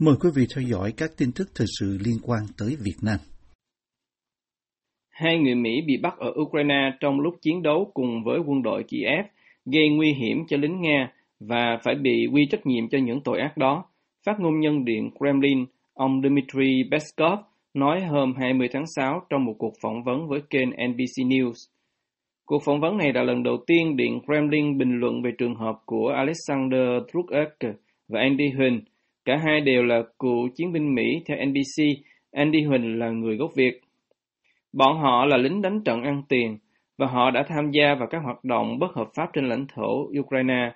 Mời quý vị theo dõi các tin tức thời sự liên quan tới Việt Nam. Hai người Mỹ bị bắt ở Ukraine trong lúc chiến đấu cùng với quân đội Kiev, gây nguy hiểm cho lính Nga và phải bị quy trách nhiệm cho những tội ác đó. Phát ngôn nhân Điện Kremlin, ông Dmitry Peskov, nói hôm 20 tháng 6 trong một cuộc phỏng vấn với kênh NBC News. Cuộc phỏng vấn này là lần đầu tiên Điện Kremlin bình luận về trường hợp của Alexander Trukek và Andy Huyn. Cả hai đều là cựu chiến binh Mỹ theo NBC. Andy Huỳnh là người gốc Việt. Bọn họ là lính đánh trận ăn tiền và họ đã tham gia vào các hoạt động bất hợp pháp trên lãnh thổ Ukraine.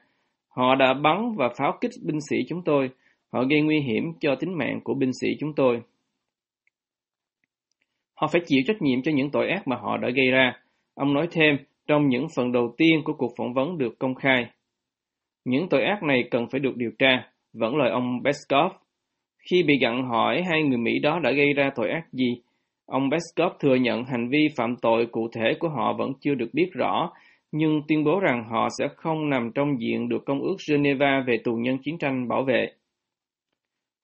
Họ đã bắn và pháo kích binh sĩ chúng tôi. Họ gây nguy hiểm cho tính mạng của binh sĩ chúng tôi. Họ phải chịu trách nhiệm cho những tội ác mà họ đã gây ra. Ông nói thêm trong những phần đầu tiên của cuộc phỏng vấn được công khai. Những tội ác này cần phải được điều tra, vẫn lời ông Peskov. Khi bị gặn hỏi hai người Mỹ đó đã gây ra tội ác gì, ông Peskov thừa nhận hành vi phạm tội cụ thể của họ vẫn chưa được biết rõ, nhưng tuyên bố rằng họ sẽ không nằm trong diện được Công ước Geneva về tù nhân chiến tranh bảo vệ.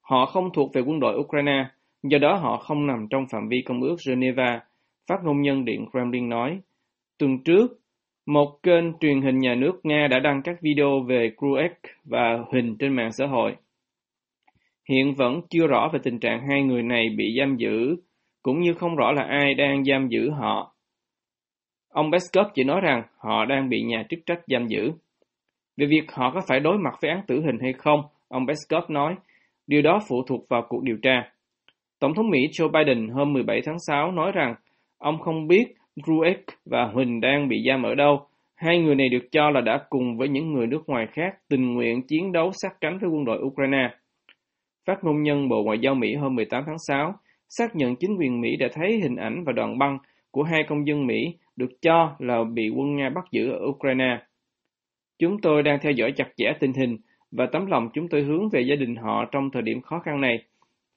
Họ không thuộc về quân đội Ukraine, do đó họ không nằm trong phạm vi Công ước Geneva, phát ngôn nhân Điện Kremlin nói. Tuần trước, một kênh truyền hình nhà nước Nga đã đăng các video về Kruek và Huỳnh trên mạng xã hội. Hiện vẫn chưa rõ về tình trạng hai người này bị giam giữ, cũng như không rõ là ai đang giam giữ họ. Ông Peskov chỉ nói rằng họ đang bị nhà chức trách giam giữ. Về việc họ có phải đối mặt với án tử hình hay không, ông Peskov nói, điều đó phụ thuộc vào cuộc điều tra. Tổng thống Mỹ Joe Biden hôm 17 tháng 6 nói rằng ông không biết Ruek và Huỳnh đang bị giam ở đâu. Hai người này được cho là đã cùng với những người nước ngoài khác tình nguyện chiến đấu sát cánh với quân đội Ukraine. Phát ngôn nhân Bộ Ngoại giao Mỹ hôm 18 tháng 6 xác nhận chính quyền Mỹ đã thấy hình ảnh và đoạn băng của hai công dân Mỹ được cho là bị quân Nga bắt giữ ở Ukraine. Chúng tôi đang theo dõi chặt chẽ tình hình và tấm lòng chúng tôi hướng về gia đình họ trong thời điểm khó khăn này,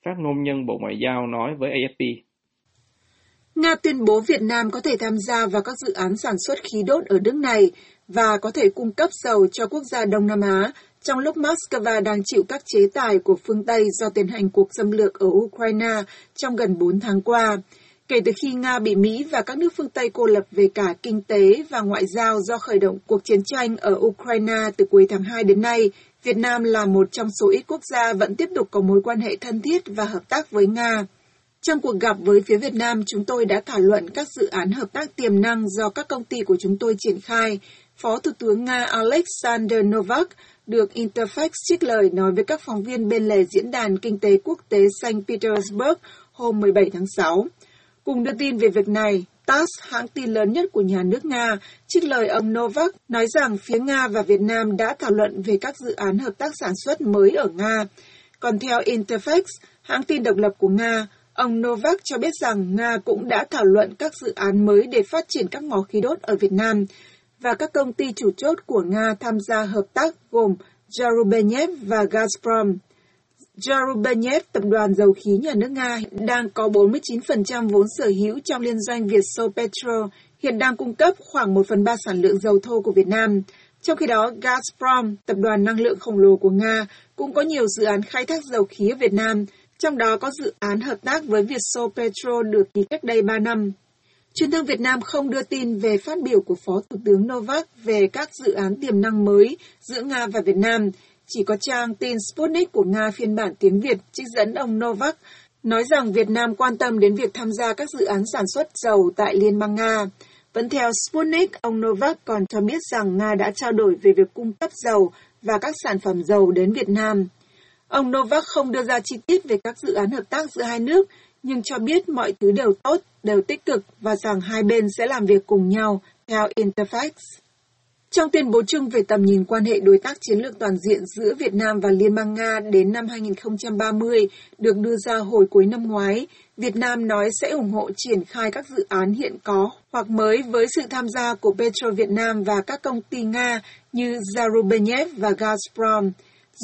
phát ngôn nhân Bộ Ngoại giao nói với AFP. Nga tuyên bố Việt Nam có thể tham gia vào các dự án sản xuất khí đốt ở nước này và có thể cung cấp dầu cho quốc gia Đông Nam Á, trong lúc Moscow đang chịu các chế tài của phương Tây do tiến hành cuộc xâm lược ở Ukraine trong gần 4 tháng qua. Kể từ khi Nga bị Mỹ và các nước phương Tây cô lập về cả kinh tế và ngoại giao do khởi động cuộc chiến tranh ở Ukraine từ cuối tháng 2 đến nay, Việt Nam là một trong số ít quốc gia vẫn tiếp tục có mối quan hệ thân thiết và hợp tác với Nga. Trong cuộc gặp với phía Việt Nam, chúng tôi đã thảo luận các dự án hợp tác tiềm năng do các công ty của chúng tôi triển khai. Phó Thủ tướng Nga Alexander Novak được Interfax trích lời nói với các phóng viên bên lề Diễn đàn Kinh tế Quốc tế St. Petersburg hôm 17 tháng 6. Cùng đưa tin về việc này, TASS, hãng tin lớn nhất của nhà nước Nga, trích lời ông Novak nói rằng phía Nga và Việt Nam đã thảo luận về các dự án hợp tác sản xuất mới ở Nga. Còn theo Interfax, hãng tin độc lập của Nga, Ông Novak cho biết rằng Nga cũng đã thảo luận các dự án mới để phát triển các mỏ khí đốt ở Việt Nam và các công ty chủ chốt của Nga tham gia hợp tác gồm Yarubenev và Gazprom. Yarubenev, tập đoàn dầu khí nhà nước Nga, đang có 49% vốn sở hữu trong liên doanh Việt Petro, hiện đang cung cấp khoảng 1 phần 3 sản lượng dầu thô của Việt Nam. Trong khi đó, Gazprom, tập đoàn năng lượng khổng lồ của Nga, cũng có nhiều dự án khai thác dầu khí ở Việt Nam – trong đó có dự án hợp tác với Vietso Petro được ký cách đây 3 năm. Truyền thông Việt Nam không đưa tin về phát biểu của Phó Thủ tướng Novak về các dự án tiềm năng mới giữa Nga và Việt Nam. Chỉ có trang tin Sputnik của Nga phiên bản tiếng Việt trích dẫn ông Novak nói rằng Việt Nam quan tâm đến việc tham gia các dự án sản xuất dầu tại Liên bang Nga. Vẫn theo Sputnik, ông Novak còn cho biết rằng Nga đã trao đổi về việc cung cấp dầu và các sản phẩm dầu đến Việt Nam. Ông Novak không đưa ra chi tiết về các dự án hợp tác giữa hai nước, nhưng cho biết mọi thứ đều tốt, đều tích cực và rằng hai bên sẽ làm việc cùng nhau, theo Interfax. Trong tuyên bố chung về tầm nhìn quan hệ đối tác chiến lược toàn diện giữa Việt Nam và Liên bang Nga đến năm 2030 được đưa ra hồi cuối năm ngoái, Việt Nam nói sẽ ủng hộ triển khai các dự án hiện có hoặc mới với sự tham gia của Petro Việt Nam và các công ty Nga như Zarubenev và Gazprom.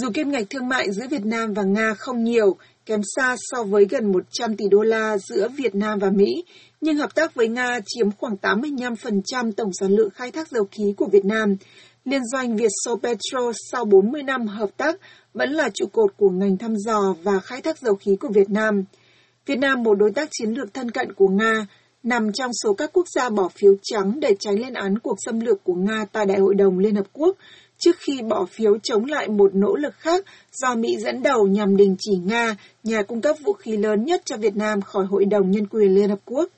Dù kim ngạch thương mại giữa Việt Nam và Nga không nhiều, kém xa so với gần 100 tỷ đô la giữa Việt Nam và Mỹ, nhưng hợp tác với Nga chiếm khoảng 85% tổng sản lượng khai thác dầu khí của Việt Nam. Liên doanh Việt Petro sau 40 năm hợp tác vẫn là trụ cột của ngành thăm dò và khai thác dầu khí của Việt Nam. Việt Nam, một đối tác chiến lược thân cận của Nga, nằm trong số các quốc gia bỏ phiếu trắng để tránh lên án cuộc xâm lược của Nga tại Đại hội đồng Liên Hợp Quốc, trước khi bỏ phiếu chống lại một nỗ lực khác do Mỹ dẫn đầu nhằm đình chỉ Nga, nhà cung cấp vũ khí lớn nhất cho Việt Nam khỏi Hội đồng Nhân quyền Liên Hợp Quốc.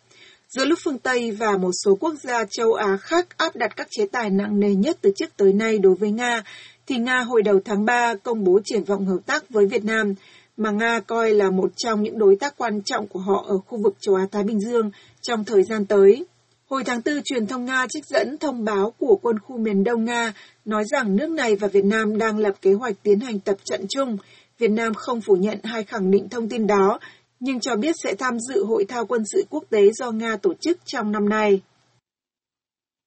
Giữa lúc phương Tây và một số quốc gia châu Á khác áp đặt các chế tài nặng nề nhất từ trước tới nay đối với Nga, thì Nga hồi đầu tháng 3 công bố triển vọng hợp tác với Việt Nam, mà Nga coi là một trong những đối tác quan trọng của họ ở khu vực châu Á-Thái Bình Dương trong thời gian tới. Hồi tháng 4, truyền thông Nga trích dẫn thông báo của quân khu miền Đông Nga nói rằng nước này và Việt Nam đang lập kế hoạch tiến hành tập trận chung. Việt Nam không phủ nhận hay khẳng định thông tin đó, nhưng cho biết sẽ tham dự hội thao quân sự quốc tế do Nga tổ chức trong năm nay.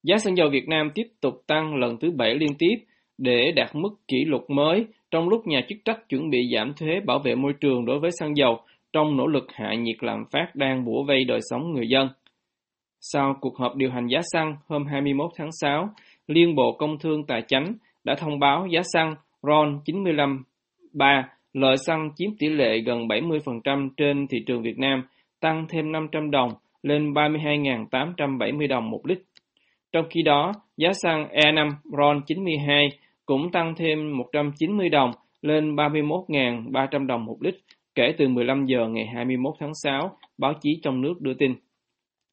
Giá xăng dầu Việt Nam tiếp tục tăng lần thứ bảy liên tiếp để đạt mức kỷ lục mới trong lúc nhà chức trách chuẩn bị giảm thuế bảo vệ môi trường đối với xăng dầu trong nỗ lực hạ nhiệt lạm phát đang bủa vây đời sống người dân. Sau cuộc họp điều hành giá xăng hôm 21 tháng 6, Liên Bộ Công Thương Tài Chánh đã thông báo giá xăng RON 95 3 Lợi xăng chiếm tỷ lệ gần 70% trên thị trường Việt Nam, tăng thêm 500 đồng lên 32.870 đồng một lít. Trong khi đó, giá xăng E5 RON 92 cũng tăng thêm 190 đồng lên 31.300 đồng một lít kể từ 15 giờ ngày 21 tháng 6, báo chí trong nước đưa tin.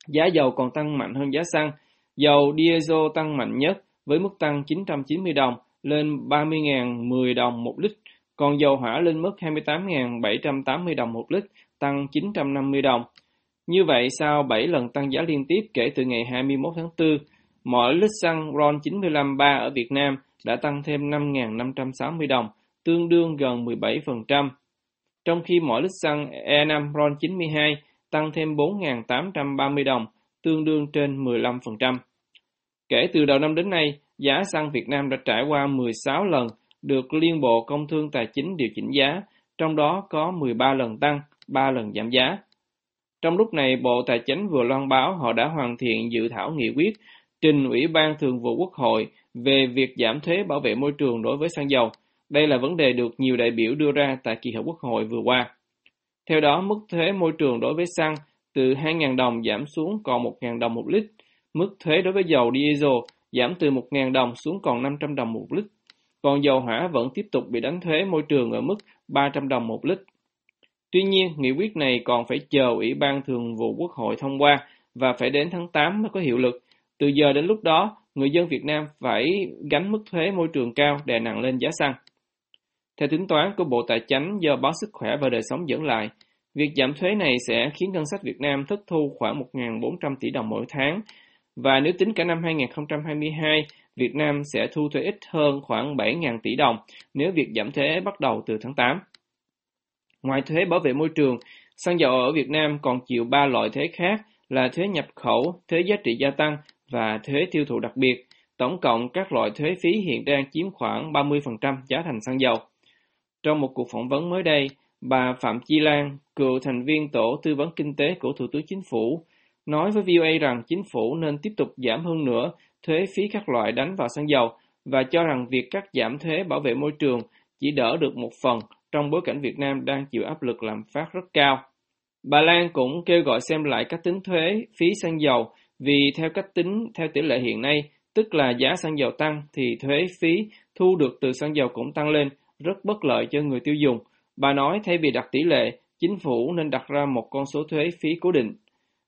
Giá dầu còn tăng mạnh hơn giá xăng. Dầu diesel tăng mạnh nhất với mức tăng 990 đồng lên 30.010 đồng một lít còn dầu hỏa lên mức 28.780 đồng một lít, tăng 950 đồng. Như vậy, sau 7 lần tăng giá liên tiếp kể từ ngày 21 tháng 4, mỗi lít xăng RON 95 3 ở Việt Nam đã tăng thêm 5.560 đồng, tương đương gần 17%. Trong khi mỗi lít xăng E5 RON 92 tăng thêm 4.830 đồng, tương đương trên 15%. Kể từ đầu năm đến nay, giá xăng Việt Nam đã trải qua 16 lần được Liên Bộ Công Thương Tài chính điều chỉnh giá, trong đó có 13 lần tăng, 3 lần giảm giá. Trong lúc này, Bộ Tài chính vừa loan báo họ đã hoàn thiện dự thảo nghị quyết trình Ủy ban Thường vụ Quốc hội về việc giảm thuế bảo vệ môi trường đối với xăng dầu. Đây là vấn đề được nhiều đại biểu đưa ra tại kỳ họp Quốc hội vừa qua. Theo đó, mức thuế môi trường đối với xăng từ 2.000 đồng giảm xuống còn 1.000 đồng một lít. Mức thuế đối với dầu diesel giảm từ 1.000 đồng xuống còn 500 đồng một lít còn dầu hỏa vẫn tiếp tục bị đánh thuế môi trường ở mức 300 đồng một lít. Tuy nhiên, nghị quyết này còn phải chờ Ủy ban Thường vụ Quốc hội thông qua và phải đến tháng 8 mới có hiệu lực. Từ giờ đến lúc đó, người dân Việt Nam phải gánh mức thuế môi trường cao đè nặng lên giá xăng. Theo tính toán của Bộ Tài chính do báo Sức khỏe và Đời sống dẫn lại, việc giảm thuế này sẽ khiến ngân sách Việt Nam thất thu khoảng 1.400 tỷ đồng mỗi tháng. Và nếu tính cả năm 2022, Việt Nam sẽ thu thuế ít hơn khoảng 7.000 tỷ đồng nếu việc giảm thuế bắt đầu từ tháng 8. Ngoài thuế bảo vệ môi trường, xăng dầu ở Việt Nam còn chịu 3 loại thuế khác là thuế nhập khẩu, thuế giá trị gia tăng và thuế tiêu thụ đặc biệt. Tổng cộng các loại thuế phí hiện đang chiếm khoảng 30% giá thành xăng dầu. Trong một cuộc phỏng vấn mới đây, bà Phạm Chi Lan, cựu thành viên tổ tư vấn kinh tế của Thủ tướng Chính phủ, nói với VOA rằng chính phủ nên tiếp tục giảm hơn nữa thuế phí các loại đánh vào xăng dầu và cho rằng việc cắt giảm thuế bảo vệ môi trường chỉ đỡ được một phần trong bối cảnh Việt Nam đang chịu áp lực làm phát rất cao. Bà Lan cũng kêu gọi xem lại cách tính thuế phí xăng dầu vì theo cách tính theo tỷ lệ hiện nay, tức là giá xăng dầu tăng thì thuế phí thu được từ xăng dầu cũng tăng lên, rất bất lợi cho người tiêu dùng. Bà nói thay vì đặt tỷ lệ, chính phủ nên đặt ra một con số thuế phí cố định.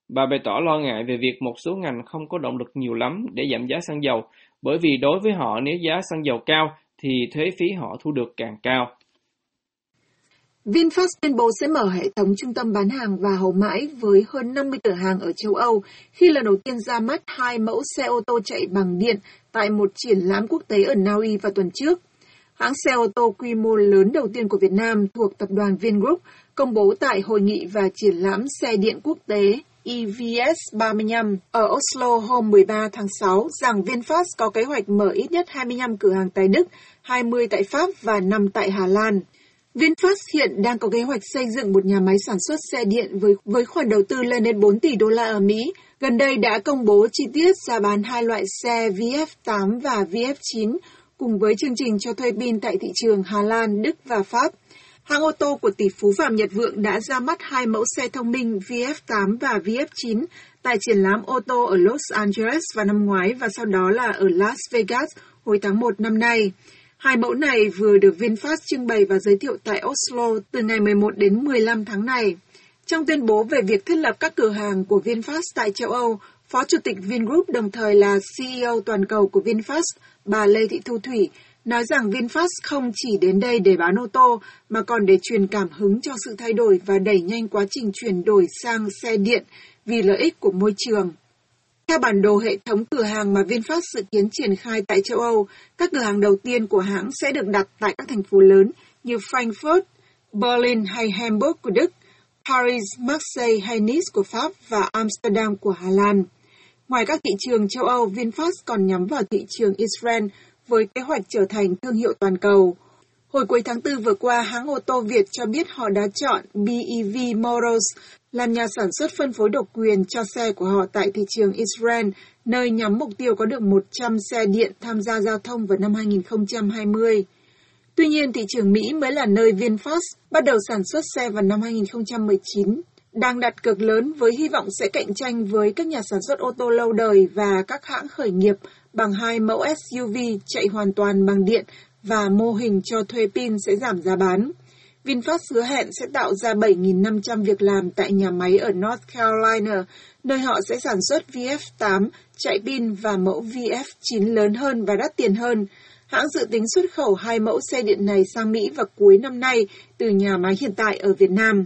Bà bày tỏ lo ngại về việc một số ngành không có động lực nhiều lắm để giảm giá xăng dầu, bởi vì đối với họ nếu giá xăng dầu cao thì thuế phí họ thu được càng cao. VinFast tuyên bố sẽ mở hệ thống trung tâm bán hàng và hậu mãi với hơn 50 cửa hàng ở châu Âu khi lần đầu tiên ra mắt hai mẫu xe ô tô chạy bằng điện tại một triển lãm quốc tế ở Na Uy vào tuần trước. Hãng xe ô tô quy mô lớn đầu tiên của Việt Nam thuộc tập đoàn Vingroup công bố tại hội nghị và triển lãm xe điện quốc tế EVS 35 ở Oslo hôm 13 tháng 6 rằng VinFast có kế hoạch mở ít nhất 25 cửa hàng tại Đức, 20 tại Pháp và 5 tại Hà Lan. VinFast hiện đang có kế hoạch xây dựng một nhà máy sản xuất xe điện với với khoản đầu tư lên đến 4 tỷ đô la ở Mỹ. Gần đây đã công bố chi tiết giá bán hai loại xe VF8 và VF9 cùng với chương trình cho thuê pin tại thị trường Hà Lan, Đức và Pháp. Hãng ô tô của tỷ phú Phạm Nhật Vượng đã ra mắt hai mẫu xe thông minh VF8 và VF9 tại triển lãm ô tô ở Los Angeles vào năm ngoái và sau đó là ở Las Vegas hồi tháng 1 năm nay. Hai mẫu này vừa được VinFast trưng bày và giới thiệu tại Oslo từ ngày 11 đến 15 tháng này. Trong tuyên bố về việc thiết lập các cửa hàng của VinFast tại châu Âu, Phó Chủ tịch Vingroup đồng thời là CEO toàn cầu của VinFast, bà Lê Thị Thu Thủy, nói rằng VinFast không chỉ đến đây để bán ô tô, mà còn để truyền cảm hứng cho sự thay đổi và đẩy nhanh quá trình chuyển đổi sang xe điện vì lợi ích của môi trường. Theo bản đồ hệ thống cửa hàng mà VinFast dự kiến triển khai tại châu Âu, các cửa hàng đầu tiên của hãng sẽ được đặt tại các thành phố lớn như Frankfurt, Berlin hay Hamburg của Đức, Paris, Marseille hay Nice của Pháp và Amsterdam của Hà Lan. Ngoài các thị trường châu Âu, VinFast còn nhắm vào thị trường Israel với kế hoạch trở thành thương hiệu toàn cầu. Hồi cuối tháng 4 vừa qua, hãng ô tô Việt cho biết họ đã chọn BEV Motors làm nhà sản xuất phân phối độc quyền cho xe của họ tại thị trường Israel, nơi nhắm mục tiêu có được 100 xe điện tham gia giao thông vào năm 2020. Tuy nhiên, thị trường Mỹ mới là nơi VinFast bắt đầu sản xuất xe vào năm 2019, đang đặt cược lớn với hy vọng sẽ cạnh tranh với các nhà sản xuất ô tô lâu đời và các hãng khởi nghiệp bằng hai mẫu SUV chạy hoàn toàn bằng điện và mô hình cho thuê pin sẽ giảm giá bán. VinFast hứa hẹn sẽ tạo ra 7.500 việc làm tại nhà máy ở North Carolina, nơi họ sẽ sản xuất VF8 chạy pin và mẫu VF9 lớn hơn và đắt tiền hơn. Hãng dự tính xuất khẩu hai mẫu xe điện này sang Mỹ vào cuối năm nay từ nhà máy hiện tại ở Việt Nam.